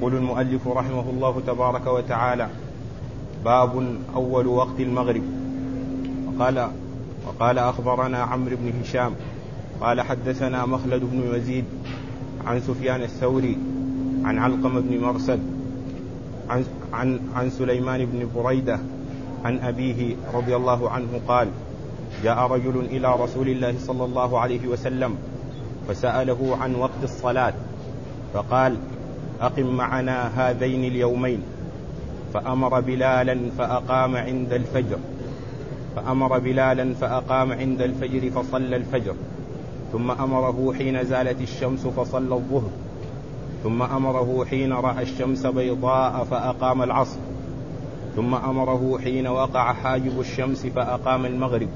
يقول المؤلف رحمه الله تبارك وتعالى باب أول وقت المغرب. وقال وقال أخبرنا عمرو بن هشام قال حدثنا مخلد بن يزيد عن سفيان الثوري عن علقم بن مرسد عن, عن, عن سليمان بن بريدة عن أبيه رضي الله عنه قال جاء رجل إلى رسول الله صلى الله عليه وسلم فسأله عن وقت الصلاة فقال أقم معنا هذين اليومين. فأمر بلالا فأقام عند الفجر. فأمر بلالا فأقام عند الفجر فصلى الفجر. ثم أمره حين زالت الشمس فصلى الظهر. ثم أمره حين رأى الشمس بيضاء فأقام العصر. ثم أمره حين وقع حاجب الشمس فأقام المغرب.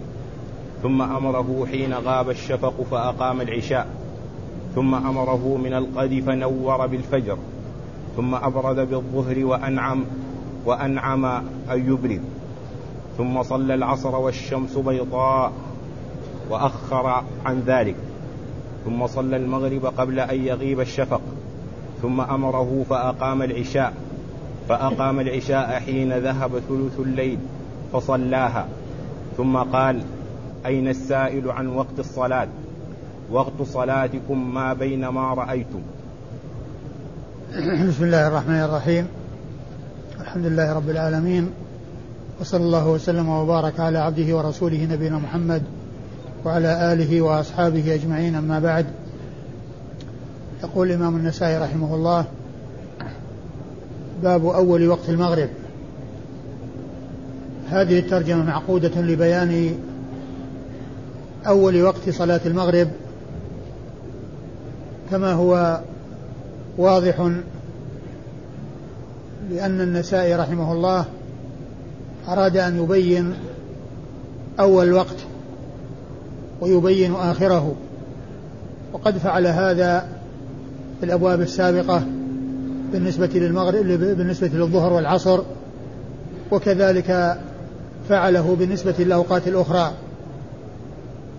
ثم أمره حين غاب الشفق فأقام العشاء. ثم أمره من القد فنور بالفجر. ثم أبرد بالظهر وأنعم وأنعم أن يبرد. ثم صلى العصر والشمس بيضاء وأخر عن ذلك. ثم صلى المغرب قبل أن يغيب الشفق. ثم أمره فأقام العشاء فأقام العشاء حين ذهب ثلث الليل فصلاها. ثم قال أين السائل عن وقت الصلاة؟ وقت صلاتكم ما بين ما رأيتم. بسم الله الرحمن الرحيم. الحمد لله رب العالمين. وصلى الله وسلم وبارك على عبده ورسوله نبينا محمد وعلى آله وأصحابه أجمعين أما بعد. يقول الإمام النسائي رحمه الله باب أول وقت المغرب. هذه الترجمة معقودة لبيان أول وقت صلاة المغرب كما هو واضح لأن النسائي رحمه الله أراد أن يبين أول وقت ويبين آخره وقد فعل هذا في الأبواب السابقة بالنسبة للمغرب بالنسبة للظهر والعصر وكذلك فعله بالنسبة للأوقات الأخرى.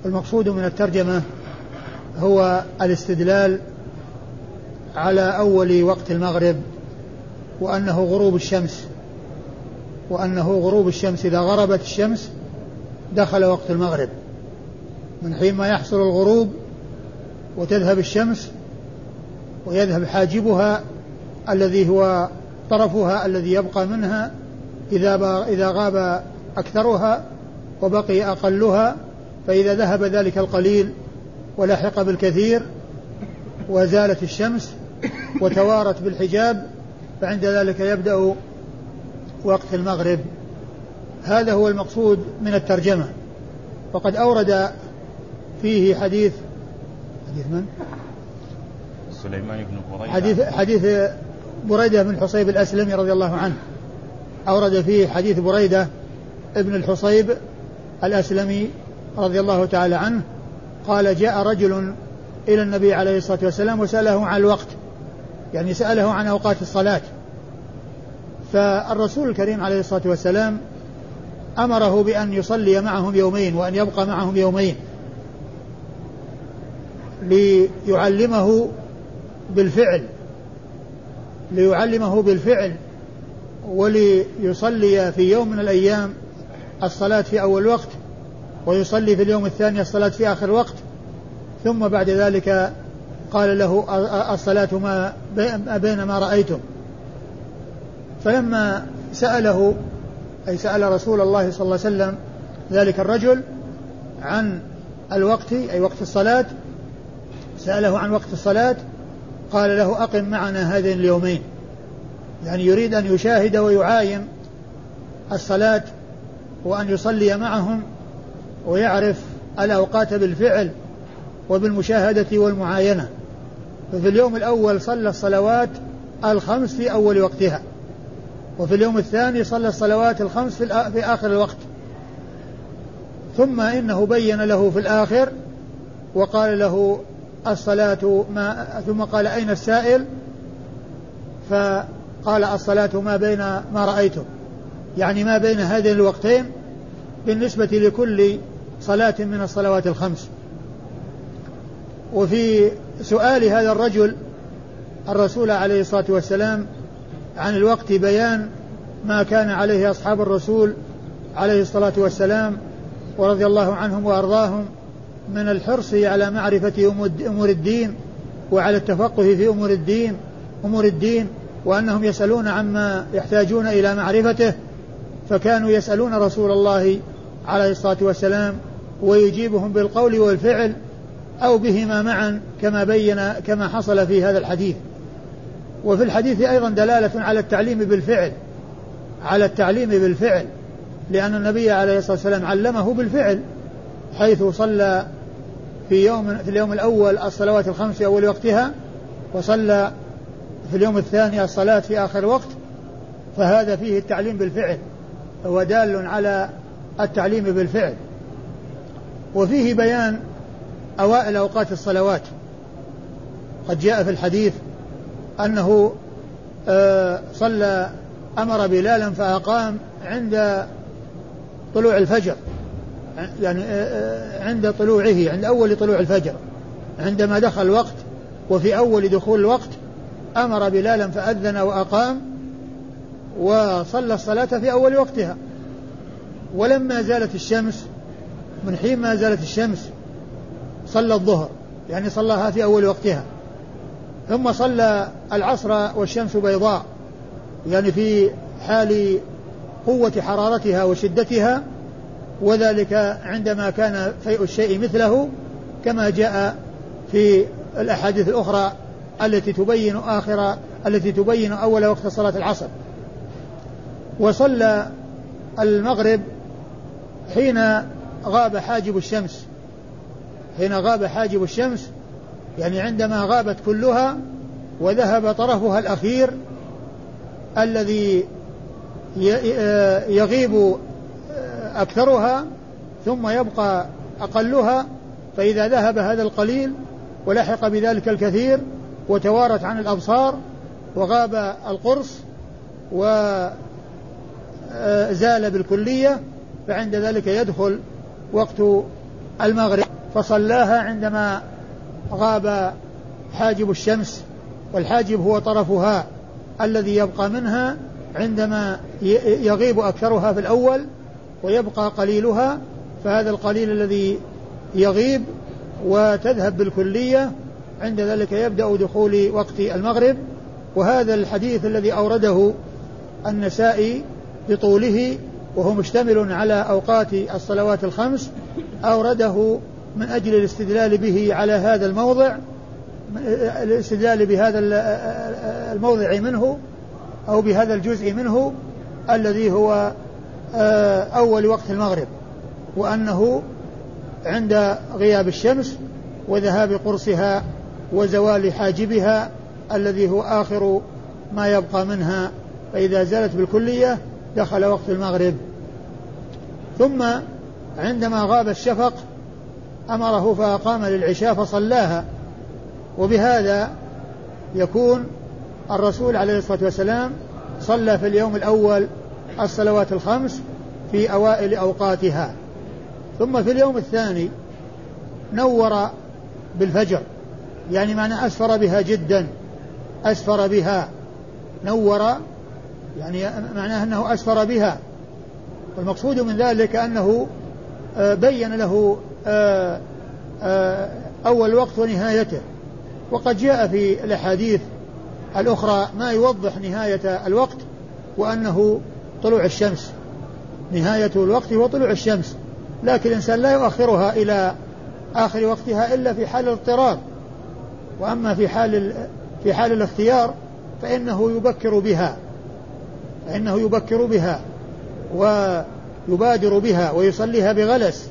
المقصود من الترجمة هو الاستدلال على أول وقت المغرب وأنه غروب الشمس وأنه غروب الشمس. إذا غربت الشمس دخل وقت المغرب. من حين ما يحصل الغروب وتذهب الشمس ويذهب حاجبها الذي هو طرفها الذي يبقى منها إذا إذا غاب أكثرها وبقي أقلها فإذا ذهب ذلك القليل ولحق بالكثير وزالت الشمس وتوارت بالحجاب فعند ذلك يبدأ وقت المغرب. هذا هو المقصود من الترجمة. وقد أورد فيه حديث حديث من؟ سليمان بن بريدة. حديث حديث بريدة بن حصيب الأسلمي رضي الله عنه. أورد فيه حديث بريدة ابن الحصيب الأسلمي رضي الله تعالى عنه. قال جاء رجل إلى النبي عليه الصلاة والسلام وسأله عن الوقت. يعني سأله عن أوقات الصلاة. فالرسول الكريم عليه الصلاة والسلام أمره بأن يصلي معهم يومين وأن يبقى معهم يومين ليعلمه بالفعل ليعلمه بالفعل وليصلي في يوم من الأيام الصلاة في أول وقت ويصلي في اليوم الثاني الصلاة في آخر وقت ثم بعد ذلك قال له الصلاة ما بين ما رأيتم. فلما سأله أي سأل رسول الله صلى الله عليه وسلم ذلك الرجل عن الوقت أي وقت الصلاة سأله عن وقت الصلاة قال له أقم معنا هذين اليومين. يعني يريد أن يشاهد ويعاين الصلاة وأن يصلي معهم ويعرف الأوقات بالفعل وبالمشاهدة والمعاينة. ففي اليوم الأول صلى الصلوات الخمس في أول وقتها وفي اليوم الثاني صلى الصلوات الخمس في, في آخر الوقت. ثم إنه بين له في الآخر وقال له الصلاة ما ثم قال أين السائل؟ فقال الصلاة ما بين ما رأيتم يعني ما بين هذين الوقتين بالنسبة لكل صلاة من الصلوات الخمس. وفي سؤال هذا الرجل الرسول عليه الصلاة والسلام عن الوقت بيان ما كان عليه أصحاب الرسول عليه الصلاة والسلام ورضي الله عنهم وأرضاهم من الحرص على معرفة أمور الدين وعلى التفقه في أمور الدين أمور الدين وأنهم يسألون عما يحتاجون إلى معرفته فكانوا يسألون رسول الله عليه الصلاة والسلام ويجيبهم بالقول والفعل أو بهما معا كما بين كما حصل في هذا الحديث. وفي الحديث أيضا دلالة على التعليم بالفعل على التعليم بالفعل لأن النبي عليه الصلاة والسلام علمه بالفعل حيث صلى في يوم في اليوم الأول الصلوات الخمس في أول وقتها وصلى في اليوم الثاني الصلاة في آخر وقت فهذا فيه التعليم بالفعل هو دال على التعليم بالفعل. وفيه بيان أوائل أوقات الصلوات. قد جاء في الحديث أنه آه، صلى أمر بلالا فأقام عند طلوع الفجر يعني آه، آه، عند طلوعه عند أول طلوع الفجر. عندما دخل الوقت وفي أول دخول الوقت أمر بلالا فأذن وأقام وصلى الصلاة في أول وقتها. ولما زالت الشمس من حين ما زالت الشمس صلى الظهر يعني صلاها في أول وقتها. ثم صلى العصر والشمس بيضاء يعني في حال قوة حرارتها وشدتها وذلك عندما كان فيء الشيء مثله كما جاء في الأحاديث الأخرى التي تبين آخر التي تبين أول وقت صلاة العصر. وصلى المغرب حين غاب حاجب الشمس. حين غاب حاجب الشمس يعني عندما غابت كلها وذهب طرفها الأخير الذي يغيب أكثرها ثم يبقى أقلها فإذا ذهب هذا القليل ولحق بذلك الكثير وتوارت عن الأبصار وغاب القرص وزال بالكلية فعند ذلك يدخل وقت المغرب. فصلاها عندما غاب حاجب الشمس والحاجب هو طرفها الذي يبقى منها عندما يغيب أكثرها في الأول ويبقى قليلها فهذا القليل الذي يغيب وتذهب بالكلية عند ذلك يبدأ دخول وقت المغرب. وهذا الحديث الذي أورده النسائي بطوله وهو مشتمل على أوقات الصلوات الخمس أورده من أجل الاستدلال به على هذا الموضع الاستدلال بهذا الموضع منه أو بهذا الجزء منه الذي هو آه، أول وقت المغرب وأنه عند غياب الشمس وذهاب قرصها وزوال حاجبها الذي هو آخر ما يبقى منها فإذا زالت بالكلية دخل وقت المغرب. ثم عندما غاب الشفق أمره فأقام للعشاء فصلاها. وبهذا يكون الرسول عليه الصلاة والسلام صلى في اليوم الأول الصلوات الخمس في أوائل أوقاتها. ثم في اليوم الثاني نور بالفجر يعني معنى أسفر بها جدا أسفر بها. نور يعني معناه أنه أسفر بها. والمقصود من ذلك أنه آه، بين له أول وقت ونهايته. وقد جاء في الأحاديث الأخرى ما يوضح نهاية الوقت وأنه طلوع الشمس. نهاية الوقت هو طلوع الشمس. لكن الإنسان لا يؤخرها إلى آخر وقتها إلا في حال الاضطرار وأما في حال في حال الاختيار فإنه يبكر بها. فإنه يبكر بها ويبادر بها ويصليها بغلس.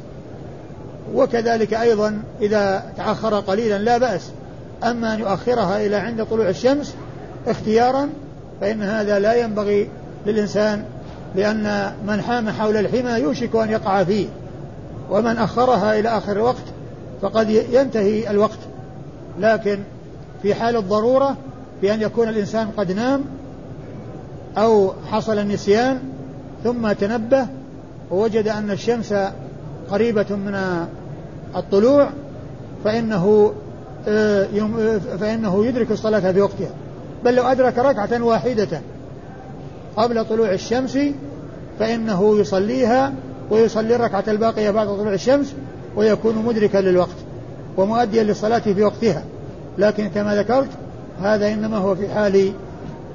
وكذلك أيضا إذا تأخر قليلا لا بأس. أما أن يؤخرها إلى عند طلوع الشمس اختيارا فإن هذا لا ينبغي للإنسان لأن من حام حول الحمى يوشك أن يقع فيه. ومن أخرها إلى آخر الوقت فقد ينتهي الوقت. لكن في حال الضرورة بأن يكون الإنسان قد نام أو حصل النسيان ثم تنبه ووجد أن الشمس قريبة من الطلوع فإنه آه، فإنه يدرك الصلاة في وقتها. بل لو أدرك ركعة واحدة قبل طلوع الشمس فإنه يصليها ويصلي الركعة الباقية بعد طلوع الشمس ويكون مدركا للوقت ومؤديا للصلاة في وقتها. لكن كما ذكرت هذا إنما هو في حال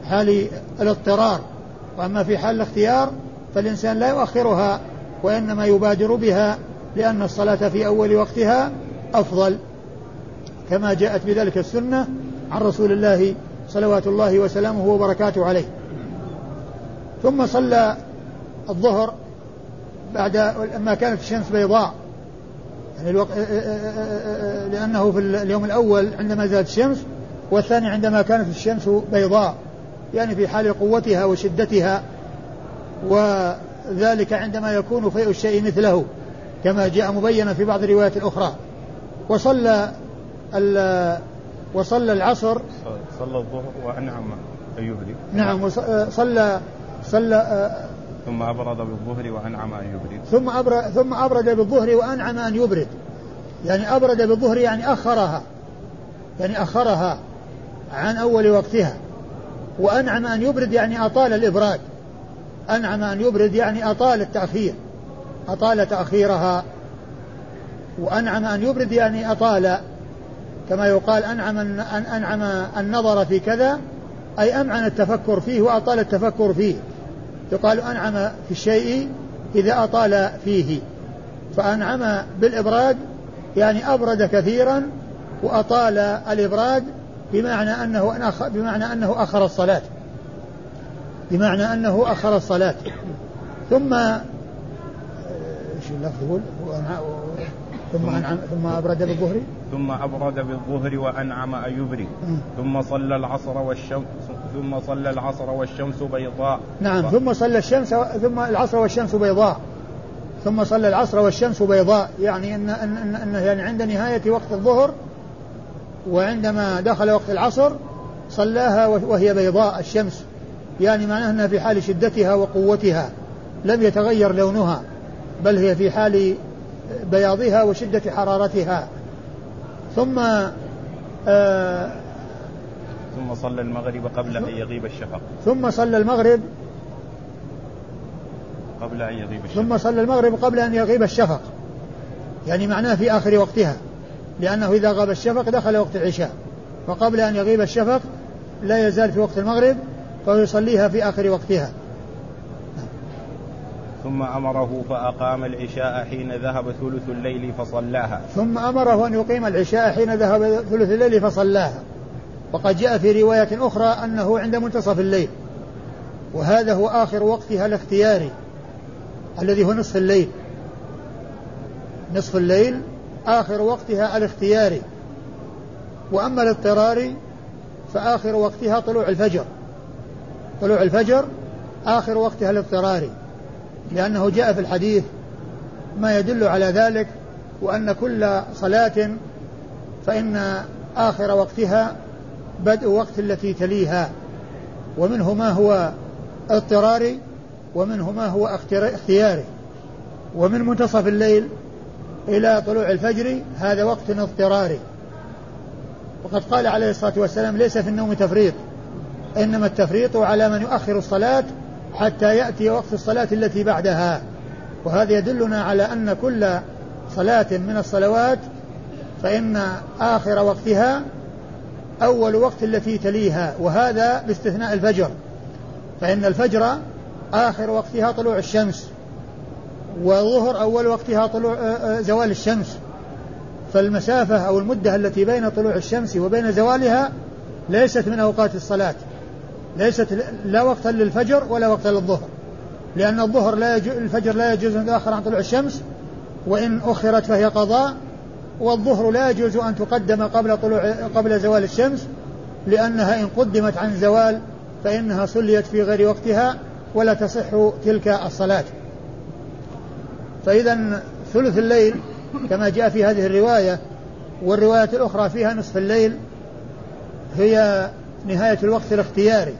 حال الاضطرار. وأما في حال الاختيار فالإنسان لا يؤخرها وإنما يبادر بها لأن الصلاة في أول وقتها أفضل كما جاءت بذلك السنة عن رسول الله صلوات الله وسلامه وبركاته عليه. ثم صلى الظهر بعد لما كانت الشمس بيضاء يعني الوقت لأنه في اليوم الأول عندما زالت الشمس والثاني عندما كانت الشمس بيضاء يعني في حال قوتها وشدتها وذلك عندما يكون فيء الشيء مثله كما جاء مبينا في بعض الروايات الأخرى. وصلى وصلى العصر. صلى الظهر وأنعم أن يبرد نعم صلى صلى ثم أبرد بالظهر وأنعم أن يبرد. ثم أبرد ثم أبرد بالظهر وأنعم أن يبرد. يعني أبرد بالظهر يعني أخرها. يعني أخرها عن أول وقتها. وأنعم أن يبرد يعني أطال الإبراد. أنعم أن يبرد يعني أطال التأخير أطال تأخيرها. وأنعم أن يبرد يعني أطال. كما يقال أنعم أن أنعم النظر في كذا أي أمعن التفكر فيه وأطال التفكر فيه. يقال أنعم في الشيء إذا أطال فيه. فأنعم بالإبراد يعني أبرد كثيرا وأطال الإبراد بمعنى أنه بمعنى أنه أخر الصلاة. بمعنى أنه أخر الصلاة. ثم إيش اللفظ يقول؟ ثم أنعم ثم أبرد بالظهر؟ ثم أبرد بالظهر وأنعم أن يبرد. ثم صلى العصر والشمس ثم صلى العصر والشمس بيضاء. نعم ف... ثم صلى الشمس ثم العصر والشمس بيضاء. ثم صلى العصر والشمس بيضاء. يعني إن إن, إن, إن يعني عند نهاية وقت الظهر وعندما دخل وقت العصر صلاها وهي بيضاء الشمس. يعني معناه أنها في حال شدتها وقوتها لم يتغير لونها بل هي في حال بياضها وشدة حرارتها. ثم آه ثم صلى المغرب قبل أن يغيب الشفق. ثم صلى المغرب قبل أن يغيب الشفق. ثم صلى المغرب قبل أن يغيب الشفق. يعني معناه في آخر وقتها لأنه إذا غاب الشفق دخل وقت العشاء وقبل أن يغيب الشفق لا يزال في وقت المغرب فهو يصليها في آخر وقتها. ثم أمره فأقام العشاء حين ذهب ثلث الليل فصلاها. ثم أمره أن يقيم العشاء حين ذهب ثلث الليل فصلاها. وقد جاء في رواية أخرى أنه عند منتصف الليل وهذا هو آخر وقتها الاختياري الذي هو نصف الليل. نصف الليل آخر وقتها الاختياري. وأما الاضطراري فآخر وقتها طلوع الفجر. طلوع الفجر آخر وقتها الاضطراري لأنه جاء في الحديث ما يدل على ذلك وأن كل صلاة فإن آخر وقتها بدء وقت التي تليها ومنه ما هو اضطراري ومنه ما هو اختياري. ومن منتصف الليل إلى طلوع الفجر هذا وقت اضطراري. وقد قال عليه الصلاة والسلام ليس في النوم تفريط. إنما التفريط على من يؤخر الصلاة حتى يأتي وقت الصلاة التي بعدها. وهذا يدلنا على أن كل صلاة من الصلوات فإن آخر وقتها أول وقت التي تليها وهذا باستثناء الفجر. فإن الفجر آخر وقتها طلوع الشمس والظهر أول وقتها طلوع آه، آه، زوال الشمس. فالمسافة أو المدة التي بين طلوع الشمس وبين زوالها ليست من أوقات الصلاة. ليست لا وقتا للفجر ولا وقتا للظهر. لأن الظهر لا يجوز الفجر لا يجوز أن يؤخر عن طلوع الشمس وإن أخرت فهي قضاء والظهر لا يجوز أن تقدم قبل طلوع قبل زوال الشمس لأنها إن قدمت عن الزوال فإنها صليت في غير وقتها ولا تصح تلك الصلاة. فإذا ثلث الليل كما جاء في هذه الرواية والرواية الأخرى فيها نصف الليل هي نهاية الوقت الاختياري.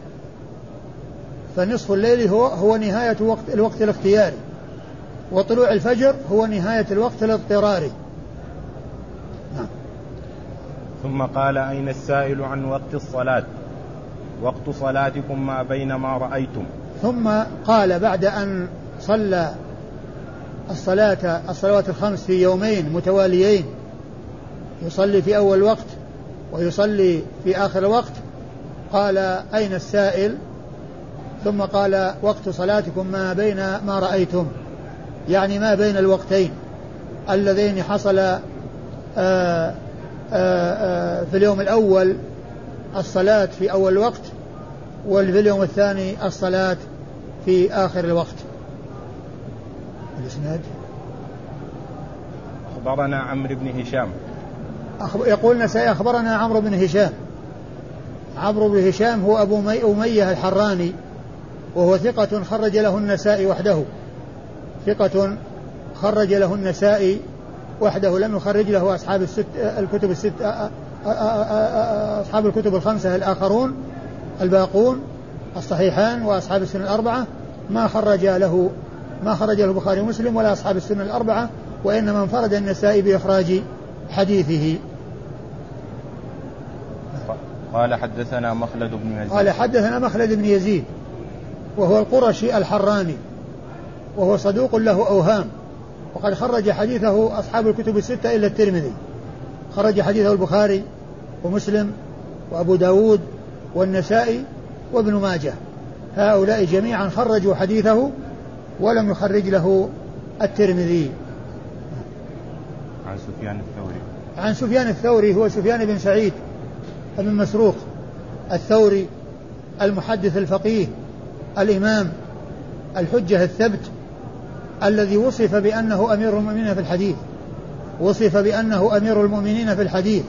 فنصف الليل هو هو نهاية وقت الوقت الاختياري. وطلوع الفجر هو نهاية الوقت الاضطراري. نعم. ثم قال أين السائل عن وقت الصلاة؟ وقت صلاتكم ما بين ما رأيتم. ثم قال بعد أن صلى الصلاة الصلوات الخمس في يومين متواليين يصلي في أول وقت ويصلي في آخر وقت قال أين السائل؟ ثم قال وقت صلاتكم ما بين ما رأيتم. يعني ما بين الوقتين اللذين حصل آآ آه، آآ آه، آه، في اليوم الأول الصلاة في أول وقت وفي اليوم الثاني الصلاة في آخر الوقت. الإسناد؟ أخبرنا عمرو بن هشام. يقول النسائي أخبرنا عمرو بن هشام. عمرو بن هشام هو أبو مي أمية الحراني وهو ثقة خرج له النسائي وحده. ثقة خرج له النسائي وحده لم يخرج له أصحاب الست الكتب الست أصحاب الكتب الخمسة الآخرون الباقون الصحيحان وأصحاب السنن الأربعة. ما خرج له ما خرج له البخاري ومسلم ولا أصحاب السنن الأربعة وإنما انفرد النسائي بإخراج حديثه. قال حدثنا مخلد بن يزيد. قال حدثنا مخلد بن يزيد وهو القرشي الحراني وهو صدوق له أوهام. وقد خرج حديثه أصحاب الكتب الستة إلا الترمذي. خرج حديثه البخاري ومسلم وأبو داود والنسائي وابن ماجه. هؤلاء جميعا خرجوا حديثه ولم يخرج له الترمذي. عن سفيان الثوري. عن سفيان الثوري هو سفيان بن سعيد. بن مسروق الثوري المحدث الفقيه الإمام الحجة الثبت الذي وصف بأنه أمير المؤمنين في الحديث وصف بأنه أمير المؤمنين في الحديث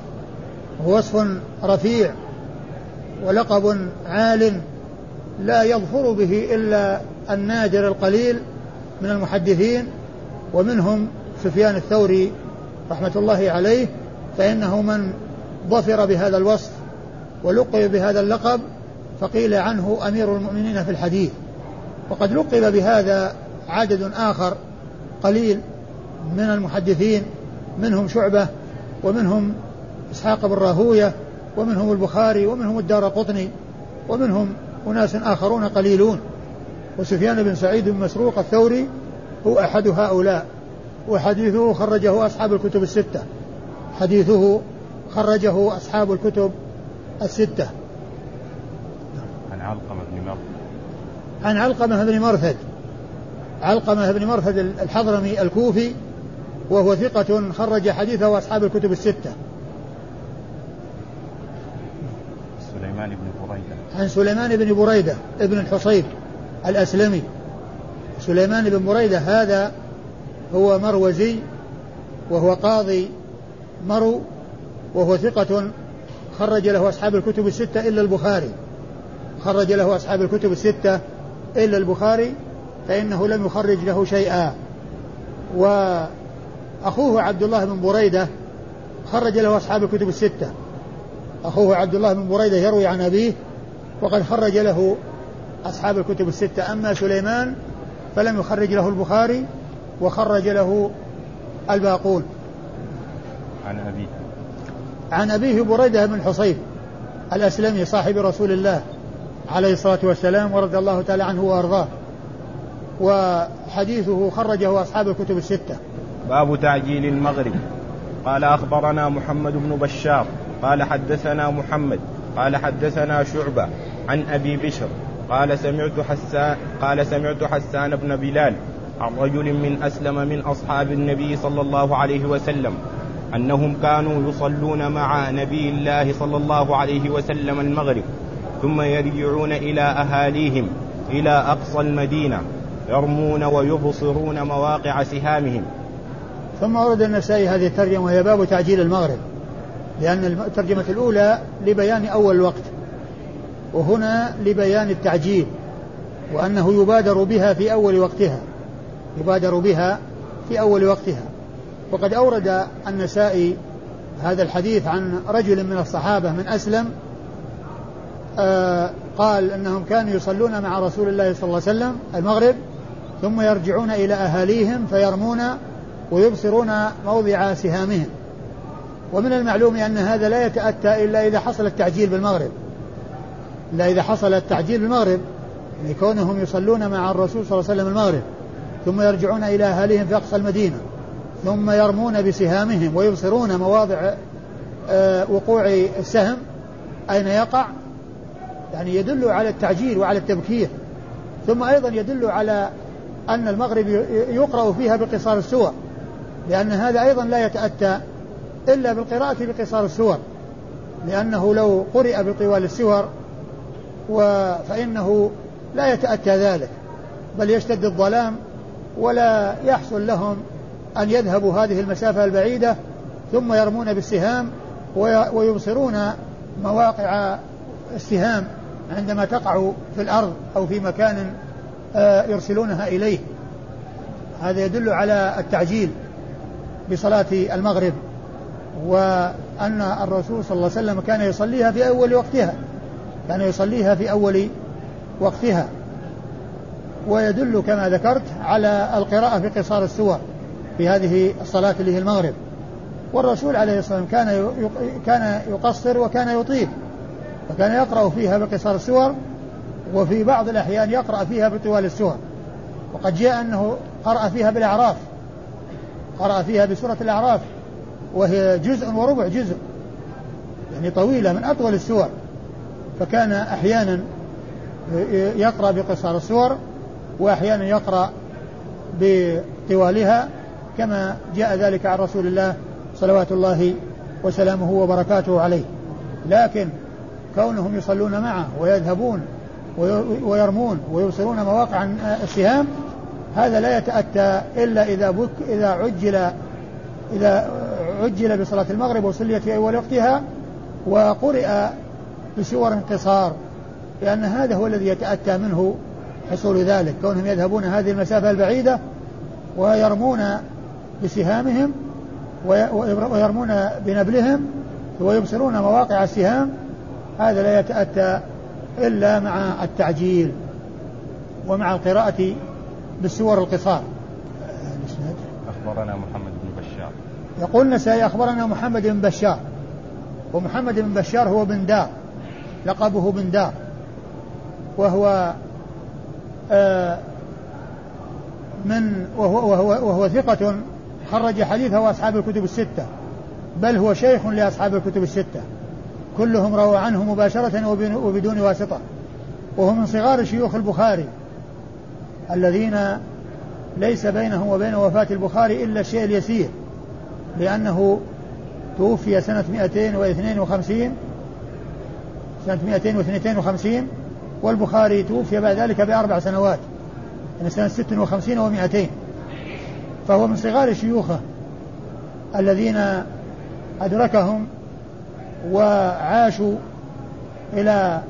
وصف رفيع ولقب عال لا يظفر به إلا النادر القليل من المحدثين ومنهم سفيان الثوري رحمة الله عليه فإنه من ظفر بهذا الوصف ولقب بهذا اللقب فقيل عنه أمير المؤمنين في الحديث. وقد لقب بهذا عدد آخر قليل من المحدثين منهم شعبة ومنهم إسحاق بن راهوية ومنهم البخاري ومنهم الدار قطني ومنهم أناس آخرون قليلون. وسفيان بن سعيد بن مسروق الثوري هو أحد هؤلاء وحديثه خرجه أصحاب الكتب الستة. حديثه خرجه أصحاب الكتب الستة. عن علقمة بن مرثد. عن علقمة بن مرثد. علقمة بن مرثد الحضرمي الكوفي وهو ثقة خرج حديثه أصحاب الكتب الستة. سليمان بن بريدة. عن سليمان بن بريدة ابن الحصيب الأسلمي. سليمان بن بريدة هذا هو مروزي وهو قاضي مرو وهو ثقة خرج له أصحاب الكتب الستة إلا البخاري. خرج له أصحاب الكتب الستة إلا البخاري فإنه لم يخرج له شيئا. وأخوه عبد الله بن بريدة خرج له أصحاب الكتب الستة. أخوه عبد الله بن بريدة يروي عن أبيه وقد خرج له أصحاب الكتب الستة. أما سليمان فلم يخرج له البخاري وخرج له الباقون. عن أبيه. عن أبيه بريدة بن حصيب الأسلمي صاحب رسول الله عليه الصلاة والسلام ورضي الله تعالى عنه وأرضاه. وحديثه خرجه أصحاب الكتب الستة. باب تعجيل المغرب. قال أخبرنا محمد بن بشار. قال حدثنا محمد. قال حدثنا شعبة عن أبي بشر. قال سمعت حسان قال سمعت حسان بن بلال. عن رجل من أسلم من أصحاب النبي صلى الله عليه وسلم. أنهم كانوا يصلون مع نبي الله صلى الله عليه وسلم المغرب ثم يرجعون إلى أهاليهم إلى أقصى المدينة يرمون ويبصرون مواقع سهامهم. ثم ورد النسائي هذه الترجمة وهي باب تعجيل المغرب لأن الترجمة الأولى لبيان أول الوقت وهنا لبيان التعجيل وأنه يبادر بها في أول وقتها يبادر بها في أول وقتها. وقد أورد النسائي هذا الحديث عن رجل من الصحابة من أسلم آه قال أنهم كانوا يصلون مع رسول الله صلى الله عليه وسلم المغرب ثم يرجعون إلى أهاليهم فيرمون ويبصرون موضع سهامهم. ومن المعلوم أن هذا لا يتأتى إلا إذا حصل التعجيل بالمغرب. إلا إذا حصل التعجيل بالمغرب يعني كونهم يصلون مع الرسول صلى الله عليه وسلم المغرب ثم يرجعون إلى أهاليهم في أقصى المدينة. ثم يرمون بسهامهم ويبصرون مواضع آه، وقوع السهم أين يقع؟ يعني يدل على التعجيل وعلى التبكير. ثم أيضا يدل على أن المغرب يقرأ فيها بقصار السور لأن هذا أيضا لا يتأتى إلا بالقراءة بقصار السور. لأنه لو قرئ بطوال السور فإنه لا يتأتى ذلك بل يشتد الظلام ولا يحصل لهم أن يذهبوا هذه المسافة البعيدة ثم يرمون بالسهام ويبصرون مواقع السهام عندما تقع في الأرض أو في مكان آه، يرسلونها إليه. هذا يدل على التعجيل بصلاة المغرب وأن الرسول صلى الله عليه وسلم كان يصليها في أول وقتها كان يصليها في أول وقتها. ويدل كما ذكرت على القراءة في قصار السور. في هذه الصلاة اللي هي المغرب. والرسول عليه الصلاة والسلام كان كان يقصر وكان يطيل فكان يقرأ فيها بقصار السور وفي بعض الأحيان يقرأ فيها بطوال السور. وقد جاء أنه قرأ فيها بالأعراف قرأ فيها بسورة الأعراف وهي جزء وربع جزء يعني طويلة من أطول السور. فكان أحيانا يقرأ بقصار السور وأحيانا يقرأ بطوالها كما جاء ذلك عن رسول الله صلوات الله وسلامه وبركاته عليه. لكن كونهم يصلون معه ويذهبون ويرمون ويوصلون مواقع السهام هذا لا يتأتى إلا إذا بك إذا عجل إذا عجل بصلاة المغرب وصليت في أول وقتها وقرئ بسور انقصار لأن هذا هو الذي يتأتى منه حصول ذلك. كونهم يذهبون هذه المسافة البعيدة ويرمون بسهامهم ويرمون بنبلهم ويبصرون مواقع السهام. هذا لا يتأتى إلا مع التعجيل ومع القراءة بالسور القصار. أخبرنا محمد بن بشار. يقول النسائي أخبرنا محمد بن بشار. ومحمد بن بشار هو بن دار لقبه بن دار. وهو آه من وهو, وهو, وهو ثقة خرج حديثه أصحاب الكتب الستة. بل هو شيخ لأصحاب الكتب الستة. كلهم رووا عنه مباشرة وبدون واسطة. وهو من صغار شيوخ البخاري. الذين ليس بينهم وبين وفاة البخاري إلا الشيء اليسير. لأنه توفي سنة 252 سنة 252 والبخاري توفي بعد ذلك بأربع سنوات. يعني سنة 56 و200 فهو من صغار شيوخه الذين أدركهم وعاشوا إلى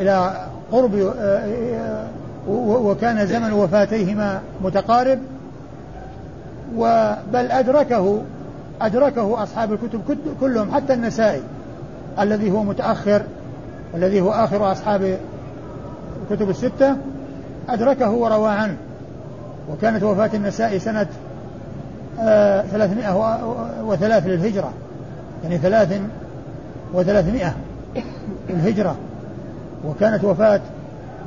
إلى قرب آه، وكان زمن وفاتيهما متقارب. بل أدركه أدركه أصحاب الكتب كلهم حتى النسائي الذي هو متأخر والذي هو آخر أصحاب الكتب الستة أدركه وروى عنه. وكانت وفاة النسائي سنة آه ثلاثمائة وثلاث للهجرة. يعني ثلاث وثلاثمائة للهجرة. وكانت وفاة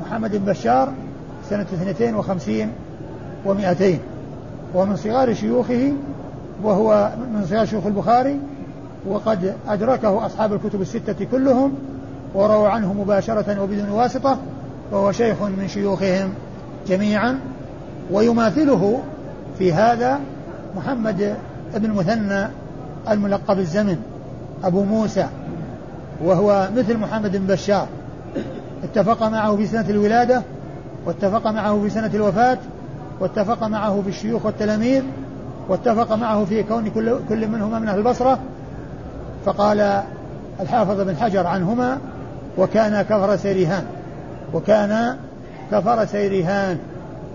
محمد بن بشار سنة اثنتين وخمسين ومائتين ومن صغار شيوخه وهو من صغار شيوخ البخاري وقد أدركه أصحاب الكتب الستة كلهم ورووا عنه مباشرة وبدون واسطة وهو شيخ من شيوخهم جميعا. ويماثله في هذا محمد بن المثنى الملقب الزمن أبو موسى وهو مثل محمد بن بشار. اتفق معه في سنة الولادة واتفق معه في سنة الوفاة واتفق معه في الشيوخ والتلاميذ واتفق معه في كون كل, كل منهما من أهل البصرة. فقال الحافظ بن حجر عنهما وكان كفر سيرهان وكان كفر سيرهان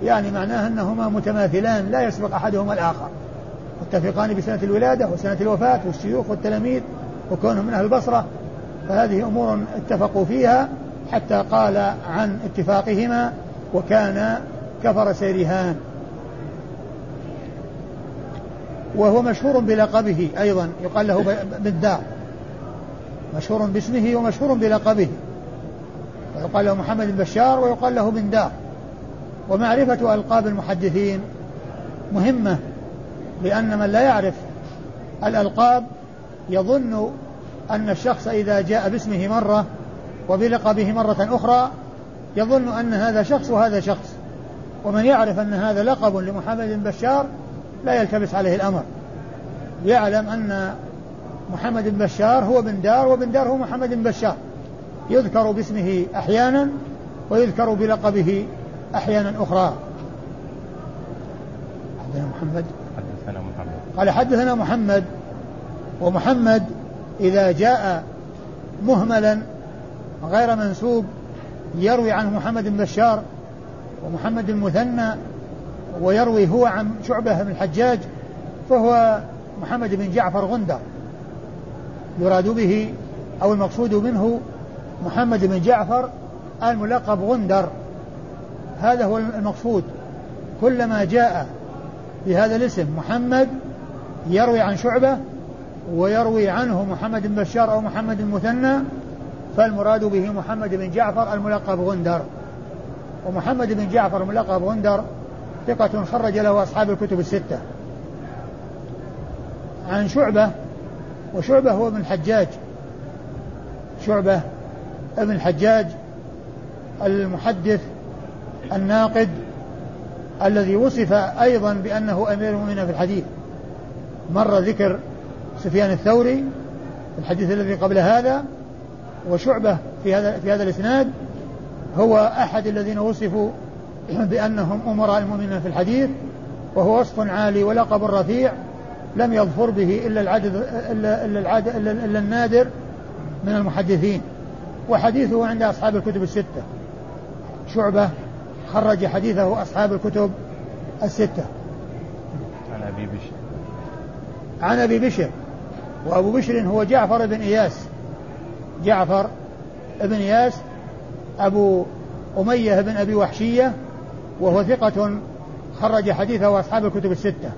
يعني معناه أنهما متماثلان لا يسبق أحدهما الآخر. متفقان بسنة الولادة وسنة الوفاة والشيوخ والتلاميذ وكونهم من أهل البصرة فهذه أمور اتفقوا فيها حتى قال عن اتفاقهما وكان كفر سيرهان وهو مشهور بلقبه أيضا يقال له بالدار. مشهور باسمه ومشهور بلقبه. ويقال له محمد بن بشار ويقال له بن دار. ومعرفة ألقاب المحدثين مهمة لأن من لا يعرف الألقاب يظن أن الشخص إذا جاء باسمه مرة وبلقبه مرة أخرى يظن أن هذا شخص وهذا شخص. ومن يعرف أن هذا لقب لمحمد بن بشار لا يلتبس عليه الأمر. يعلم أن محمد بن بشار هو بن دار وبن دار هو محمد بن بشار. يذكر باسمه أحيانا ويذكر بلقبه أحيانا أخرى. حدثنا محمد. حدثنا محمد. قال حدثنا محمد. ومحمد إذا جاء مهملا غير منسوب يروي عنه محمد بن بشار ومحمد المثنى ويروي هو عن شعبة بن الحجاج فهو محمد بن جعفر غندر. يراد به أو المقصود منه محمد بن جعفر الملقب غندر. هذا هو المقصود. كلما جاء بهذا الاسم محمد يروي عن شعبة ويروي عنه محمد بن بشار أو محمد المثنى فالمراد به محمد بن جعفر الملقب غندر ومحمد بن جعفر الملقب غندر ثقة خرج له أصحاب الكتب الستة. عن شعبة وشعبة هو ابن الحجاج. شعبة ابن الحجاج المحدث الناقد الذي وصف أيضا بأنه أمير المؤمنين في الحديث. مر ذكر سفيان الثوري في الحديث الذي قبل هذا وشعبة في هذا في هذا الإسناد هو أحد الذين وصفوا بأنهم أمراء المؤمنين في الحديث وهو وصف عالي ولقب رفيع لم يظفر به إلا العدد إلا إلا, العدد إلا, إلا النادر من المحدثين. وحديثه عند أصحاب الكتب الستة. شعبة خرج حديثه أصحاب الكتب الستة. عن أبي بشر. عن أبي بشر. وأبو بشر هو جعفر بن إياس. جعفر بن إياس أبو أمية بن أبي وحشية وهو ثقة خرج حديثه أصحاب الكتب الستة.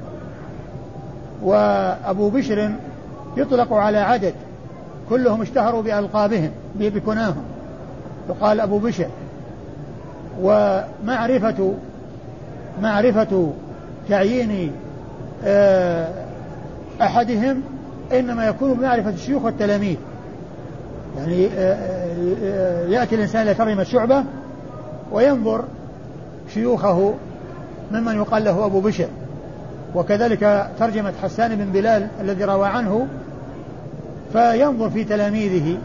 وأبو بشر يطلق على عدد كلهم اشتهروا بألقابهم بكناهم. يقال أبو بشر. ومعرفة معرفة تعيين آه، أحدهم إنما يكون بمعرفة الشيوخ والتلاميذ. يعني آه، آه، يأتي الإنسان إلى ترجمة شعبة وينظر شيوخه ممن يقال له أبو بشر. وكذلك ترجمة حسان بن بلال الذي روى عنه فينظر في تلاميذه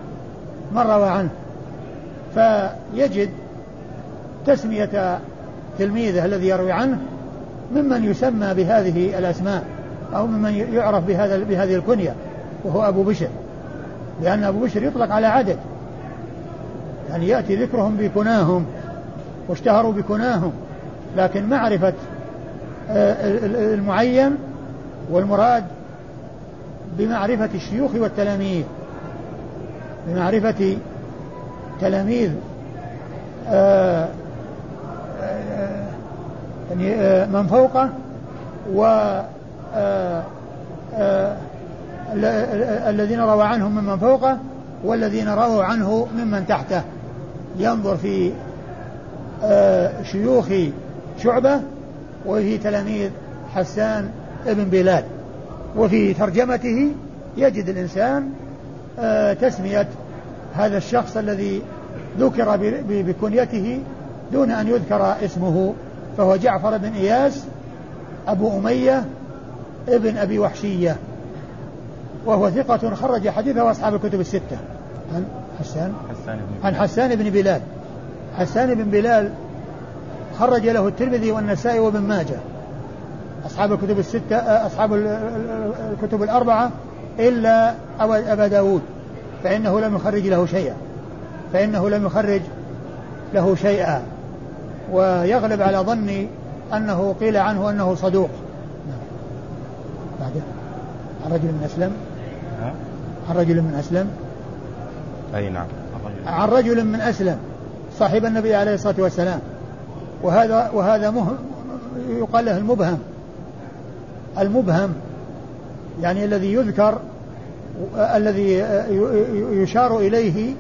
من روى عنه. فيجد تسمية تلميذه الذي يروي عنه ممن يسمى بهذه الأسماء أو ممن يعرف بهذا بهذه الكنية وهو أبو بشر. لأن أبو بشر يطلق على عدد. يعني يأتي ذكرهم بكناهم واشتهروا بكناهم لكن معرفة آه، المعين والمراد بمعرفة الشيوخ والتلاميذ. بمعرفة تلاميذ آه، يعني من فوقه و الذين روى عنهم ممن فوقه والذين رووا عنه ممن تحته. ينظر في شيوخ شعبة وفي تلاميذ حسان ابن بلال. وفي ترجمته يجد الإنسان آه، تسمية هذا الشخص الذي ذكر بكنيته دون أن يذكر اسمه فهو جعفر بن إياس أبو أمية ابن أبي وحشية. وهو ثقة خرج حديثه أصحاب الكتب الستة. عن حسان؟ حسان بن عن حسان بن بلال. حسان بن بلال خرج له الترمذي والنسائي وابن ماجه. أصحاب الكتب الستة أصحاب الكتب الأربعة إلا أبا داود. فإنه لم يخرج له شيئا. فإنه لم يخرج له شيئا. ويغلب على ظني أنه قيل عنه أنه صدوق. بعده عن رجل من أسلم. عن رجل من أسلم. أي نعم عن رجل. من أسلم صاحب النبي عليه الصلاة والسلام. وهذا وهذا مهم يقال له المبهم. المبهم يعني الذي يذكر الذي يشار إليه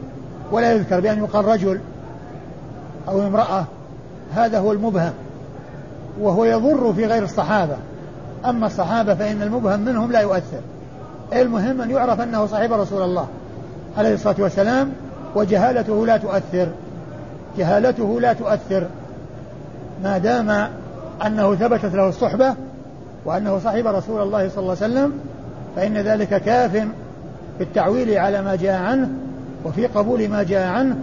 ولا يذكر بأن يقال رجل أو امرأة. هذا هو المبهم وهو يضر في غير الصحابة. أما الصحابة فإن المبهم منهم لا يؤثر. المهم أن يعرف أنه صاحب رسول الله عليه الصلاة والسلام وجهالته لا تؤثر. جهالته لا تؤثر. ما دام أنه ثبتت له الصحبة وأنه صاحب رسول الله صلى الله عليه وسلم فإن ذلك كاف في التعويل على ما جاء عنه وفي قبول ما جاء عنه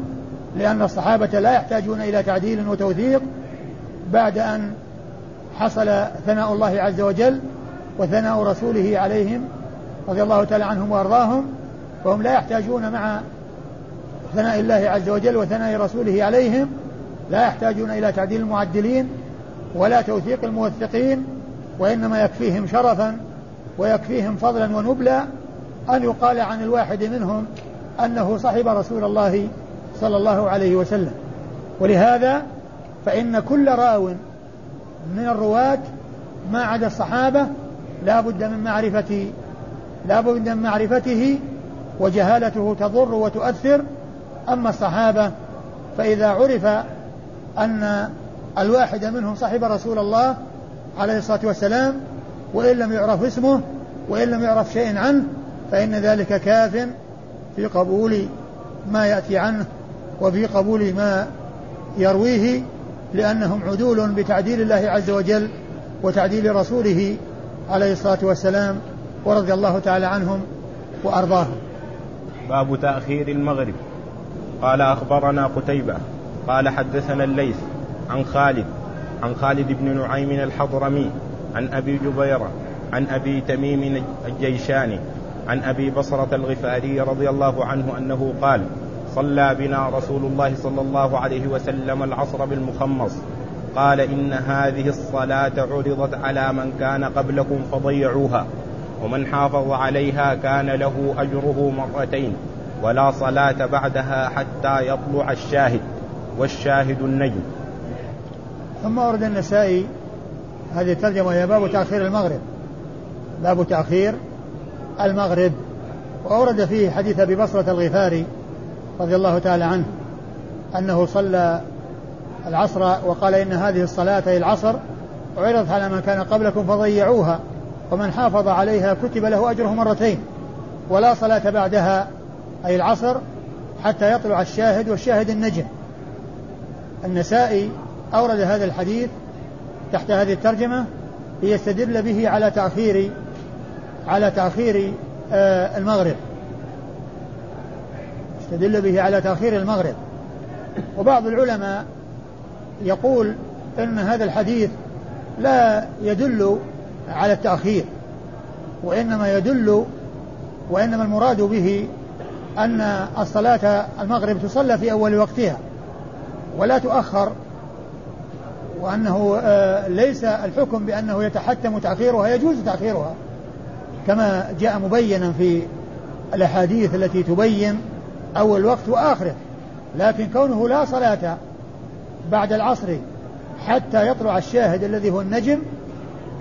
لأن الصحابة لا يحتاجون إلى تعديل وتوثيق بعد أن حصل ثناء الله عز وجل وثناء رسوله عليهم رضي الله تعالى عنهم وأرضاهم فهم لا يحتاجون مع ثناء الله عز وجل وثناء رسوله عليهم لا يحتاجون إلى تعديل المعدلين ولا توثيق الموثقين وإنما يكفيهم شرفا ويكفيهم فضلا ونبلا. أن يقال عن الواحد منهم أنه صحب رسول الله صلى الله عليه وسلم. ولهذا فإن كل راو من الرواة ما عدا الصحابة لا بد من معرفة لا بد من معرفته وجهالته تضر وتؤثر. أما الصحابة فإذا عرف أن الواحد منهم صحب رسول الله عليه الصلاة والسلام وإن لم يعرف اسمه وإن لم يعرف شيء عنه فإن ذلك كاف في قبول ما يأتي عنه. وفي قبول ما يرويه لأنهم عدول بتعديل الله عز وجل وتعديل رسوله عليه الصلاة والسلام ورضي الله تعالى عنهم وأرضاهم. باب تأخير المغرب. قال أخبرنا قتيبة قال حدثنا الليث عن خالد عن خالد بن نعيم الحضرمي عن أبي جبيرة عن أبي تميم الجيشاني عن أبي بصرة الغفاري رضي الله عنه أنه قال صلى بنا رسول الله صلى الله عليه وسلم العصر بالمخمص. قال إن هذه الصلاة عرضت على من كان قبلكم فضيعوها ومن حافظ عليها كان له أجره مرتين ولا صلاة بعدها حتى يطلع الشاهد والشاهد النجم. ثم ورد النسائي هذه الترجمة هي باب تأخير المغرب. باب تأخير المغرب. وأورد فيه حديث أبي بصرة الغفاري رضي الله تعالى عنه أنه صلى العصر وقال إن هذه الصلاة أي العصر عرضت على من كان قبلكم فضيعوها ومن حافظ عليها كتب له أجره مرتين ولا صلاة بعدها أي العصر حتى يطلع الشاهد والشاهد النجم. النسائي أورد هذا الحديث تحت هذه الترجمة ليستدل به على تأخير على تأخير آه، المغرب. استدل به على تأخير المغرب. وبعض العلماء يقول إن هذا الحديث لا يدل على التأخير وإنما يدل وإنما المراد به أن الصلاة المغرب تصلى في أول وقتها ولا تؤخر وأنه آه، ليس الحكم بأنه يتحتم تأخيرها يجوز تأخيرها كما جاء مبينا في الأحاديث التي تبين أول وقت وآخره لكن كونه لا صلاة بعد العصر حتى يطلع الشاهد الذي هو النجم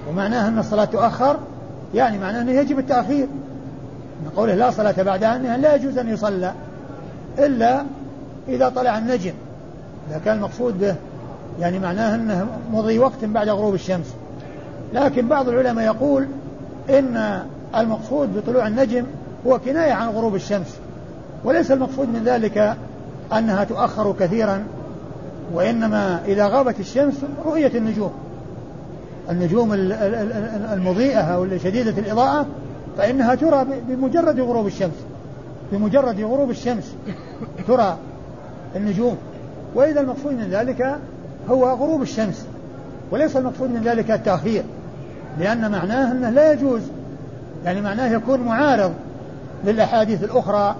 ومعناه أن الصلاة تؤخر يعني معناه أنه يجب التأخير. من قوله لا صلاة بعدها أنها لا يجوز أن يصلى إلا إذا طلع النجم. إذا كان المقصود به يعني معناه أنه مضي وقت بعد غروب الشمس. لكن بعض العلماء يقول إن المقصود بطلوع النجم هو كناية عن غروب الشمس. وليس المقصود من ذلك أنها تؤخر كثيرا وإنما إذا غابت الشمس رؤية النجوم. النجوم المضيئة أو شديدة الإضاءة فإنها ترى بمجرد غروب الشمس. بمجرد غروب الشمس ترى النجوم. وإذا المقصود من ذلك هو غروب الشمس. وليس المقصود من ذلك التأخير لأن معناه أنه لا يجوز. يعني معناه يكون معارض للأحاديث الأخرى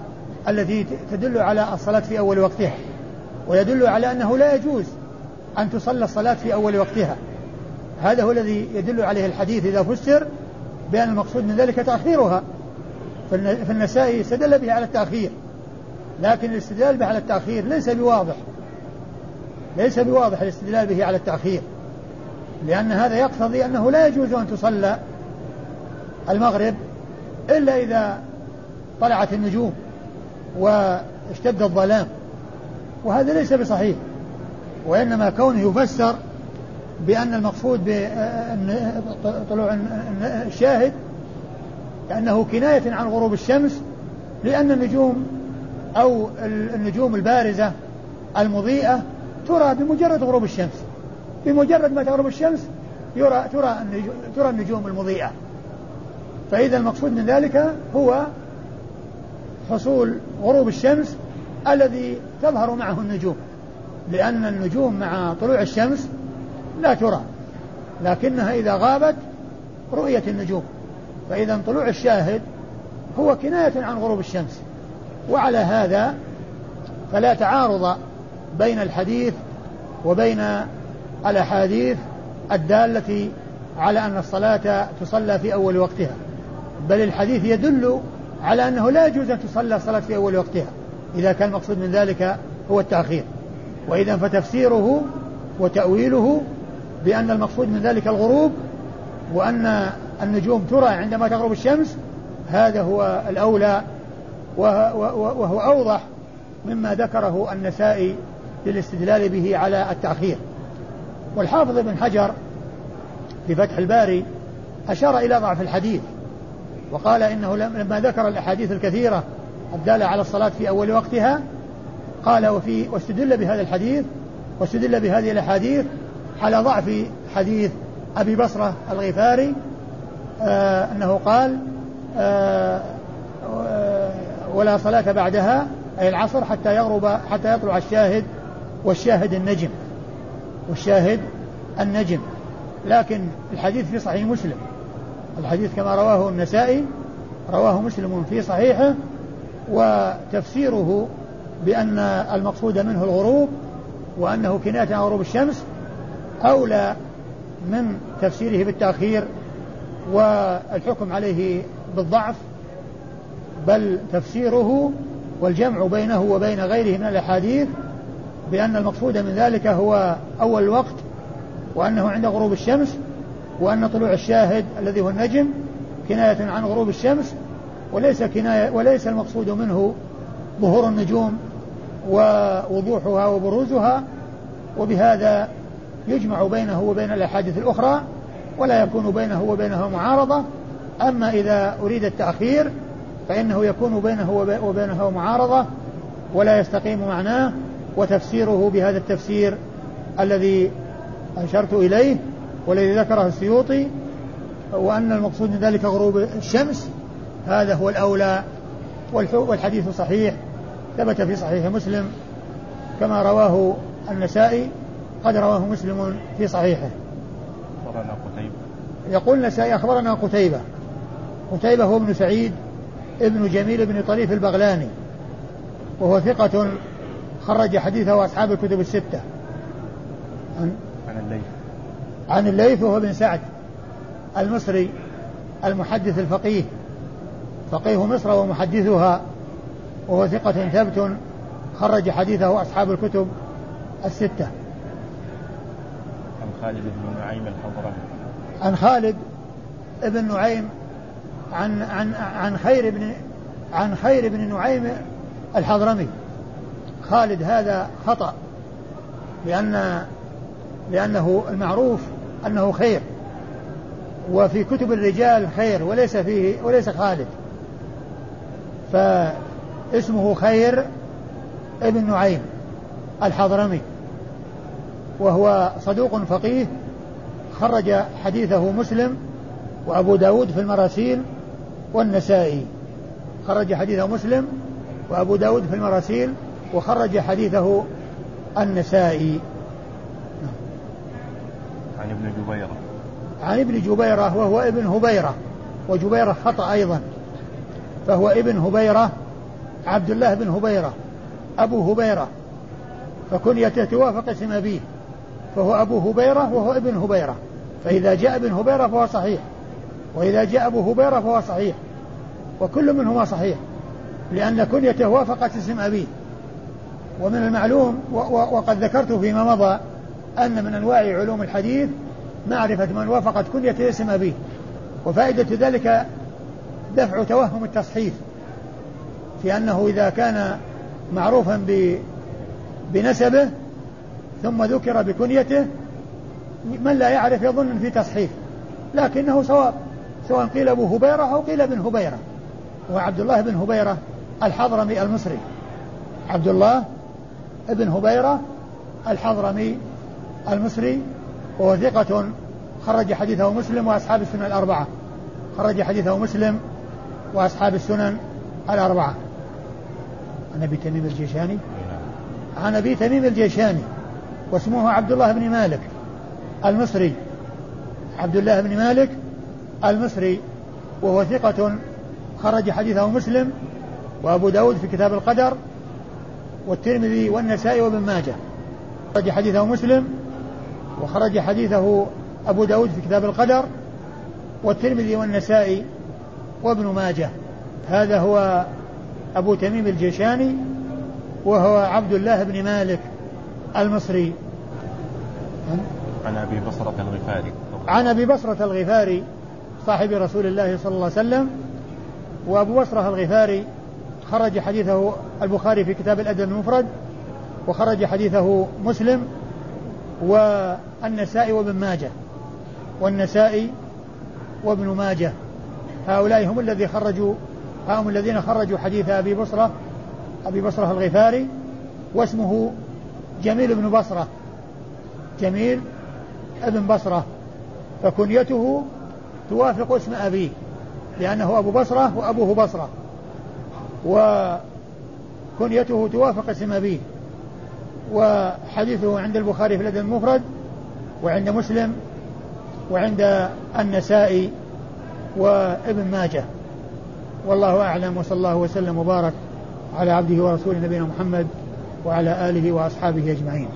التي تدل على الصلاة في أول وقتها ويدل على أنه لا يجوز أن تصلى الصلاة في أول وقتها. هذا هو الذي يدل عليه الحديث إذا فسر بأن المقصود من ذلك تأخيرها. فالنسائي استدل به على التأخير لكن الاستدلال به على التأخير ليس بواضح. ليس بواضح الاستدلال به على التأخير لأن هذا يقتضي أنه لا يجوز أن تصلى المغرب إلا إذا طلعت النجوم. واشتد الظلام. وهذا ليس بصحيح وإنما كونه يفسر بأن المقصود بطلوع الشاهد كأنه كناية عن غروب الشمس لأن النجوم أو النجوم البارزة المضيئة ترى بمجرد غروب الشمس. بمجرد ما تغرب الشمس يرى ترى ترى النجوم المضيئة. فإذا المقصود من ذلك هو حصول غروب الشمس الذي تظهر معه النجوم لأن النجوم مع طلوع الشمس لا ترى لكنها إذا غابت رؤية النجوم فإذا طلوع الشاهد هو كناية عن غروب الشمس. وعلى هذا فلا تعارض بين الحديث وبين الأحاديث الدالة على أن الصلاة تصلى في أول وقتها بل الحديث يدل على أنه لا يجوز أن تصلى الصلاة في أول وقتها. إذا كان المقصود من ذلك هو التأخير. وإذا فتفسيره وتأويله بأن المقصود من ذلك الغروب وأن النجوم ترى عندما تغرب الشمس هذا هو الأولى وهو أوضح مما ذكره النسائي للاستدلال به على التأخير. والحافظ ابن حجر في فتح الباري أشار إلى ضعف الحديث. وقال إنه لما ذكر الأحاديث الكثيرة الدالة على الصلاة في أول وقتها قال وفي واستدل بهذا الحديث واستدل بهذه الأحاديث على ضعف حديث أبي بصرة الغفاري آه أنه قال آه ولا صلاة بعدها أي العصر حتى يغرب حتى يطلع الشاهد والشاهد النجم والشاهد النجم. لكن الحديث في صحيح مسلم. الحديث كما رواه النسائي رواه مسلم في صحيحه وتفسيره بأن المقصود منه الغروب وأنه كناية عن غروب الشمس أولى من تفسيره بالتأخير والحكم عليه بالضعف بل تفسيره والجمع بينه وبين غيره من الأحاديث بأن المقصود من ذلك هو أول الوقت وأنه عند غروب الشمس وأن طلوع الشاهد الذي هو النجم كناية عن غروب الشمس وليس كناية وليس المقصود منه ظهور النجوم ووضوحها وبروزها وبهذا يجمع بينه وبين الأحاديث الأخرى ولا يكون بينه وبينها معارضة. أما إذا أريد التأخير فإنه يكون بينه وبينها معارضة ولا يستقيم معناه وتفسيره بهذا التفسير الذي أشرت إليه والذي ذكره السيوطي وأن المقصود من ذلك غروب الشمس هذا هو الأولى والحديث صحيح ثبت في صحيح مسلم كما رواه النسائي قد رواه مسلم في صحيحه. أخبرنا قتيبة. يقول النسائي أخبرنا قتيبة. قتيبة هو ابن سعيد ابن جميل بن طريف البغلاني وهو ثقة خرج حديثه أصحاب الكتب الستة. عن عن الليث. عن الليث وهو بن سعد المصري المحدث الفقيه. فقيه مصر ومحدثها وهو ثقة ثبت خرج حديثه أصحاب الكتب الستة. عن خالد بن نعيم الحضرمي. عن خالد بن نعيم عن عن عن خير بن عن خير بن نعيم الحضرمي. خالد هذا خطأ لأن لأنه المعروف أنه خير. وفي كتب الرجال خير وليس فيه وليس خالد. فاسمه خير ابن نعيم الحضرمي. وهو صدوق فقيه خرج حديثه مسلم وأبو داود في المراسيل والنسائي. خرج حديثه مسلم وأبو داود في المراسيل وخرج حديثه النسائي. عن ابن جبيرة. عن ابن جبيرة وهو ابن هبيرة وجبيرة خطأ أيضا. فهو ابن هبيرة عبد الله بن هبيرة أبو هبيرة. فكنيته توافق اسم أبيه. فهو أبو هبيرة وهو ابن هبيرة. فإذا جاء ابن هبيرة فهو صحيح. وإذا جاء أبو هبيرة فهو صحيح. وكل منهما صحيح. لأن كنيته وافقت اسم أبيه. ومن المعلوم وقد ذكرت فيما مضى أن من أنواع علوم الحديث معرفة من وافقت كنية اسم أبيه وفائدة ذلك دفع توهم التصحيف في أنه إذا كان معروفا بنسبه ثم ذكر بكنيته من لا يعرف يظن في تصحيف لكنه صواب سواء قيل أبو هبيرة أو قيل ابن هبيرة هو عبد الله بن هبيرة الحضرمي المصري عبد الله بن هبيرة الحضرمي المصري وهو ثقة خرج حديثه مسلم وأصحاب السنن الأربعة. خرج حديثه مسلم وأصحاب السنن الأربعة. عن أبي تميم الجيشاني؟ عن أبي تميم الجيشاني واسمه عبد الله بن مالك المصري. عبد الله بن مالك المصري وهو ثقة خرج حديثه مسلم وأبو داود في كتاب القدر والترمذي والنسائي وابن ماجه. خرج حديثه مسلم وخرج حديثه أبو داود في كتاب القدر والترمذي والنسائي وابن ماجه. هذا هو أبو تميم الجيشاني وهو عبد الله بن مالك المصري. عن أبي بصرة الغفاري. عن أبي بصرة الغفاري صاحب رسول الله صلى الله عليه وسلم وأبو بصرة الغفاري خرج حديثه البخاري في كتاب الأدب المفرد وخرج حديثه مسلم والنسائي وابن ماجه. والنسائي وابن ماجه. هؤلاء هم الذين خرجوا هم الذين خرجوا حديث أبي بصرة أبي بصرة الغفاري واسمه جميل بن بصرة. جميل ابن بصرة. فكنيته توافق اسم أبيه لأنه أبو بصرة وأبوه بصرة. وكنيته توافق اسم أبيه. وحديثه عند البخاري في الأدب المفرد وعند مسلم وعند النسائي وابن ماجه. والله أعلم وصلى الله وسلم وبارك على عبده ورسوله نبينا محمد وعلى آله وأصحابه أجمعين.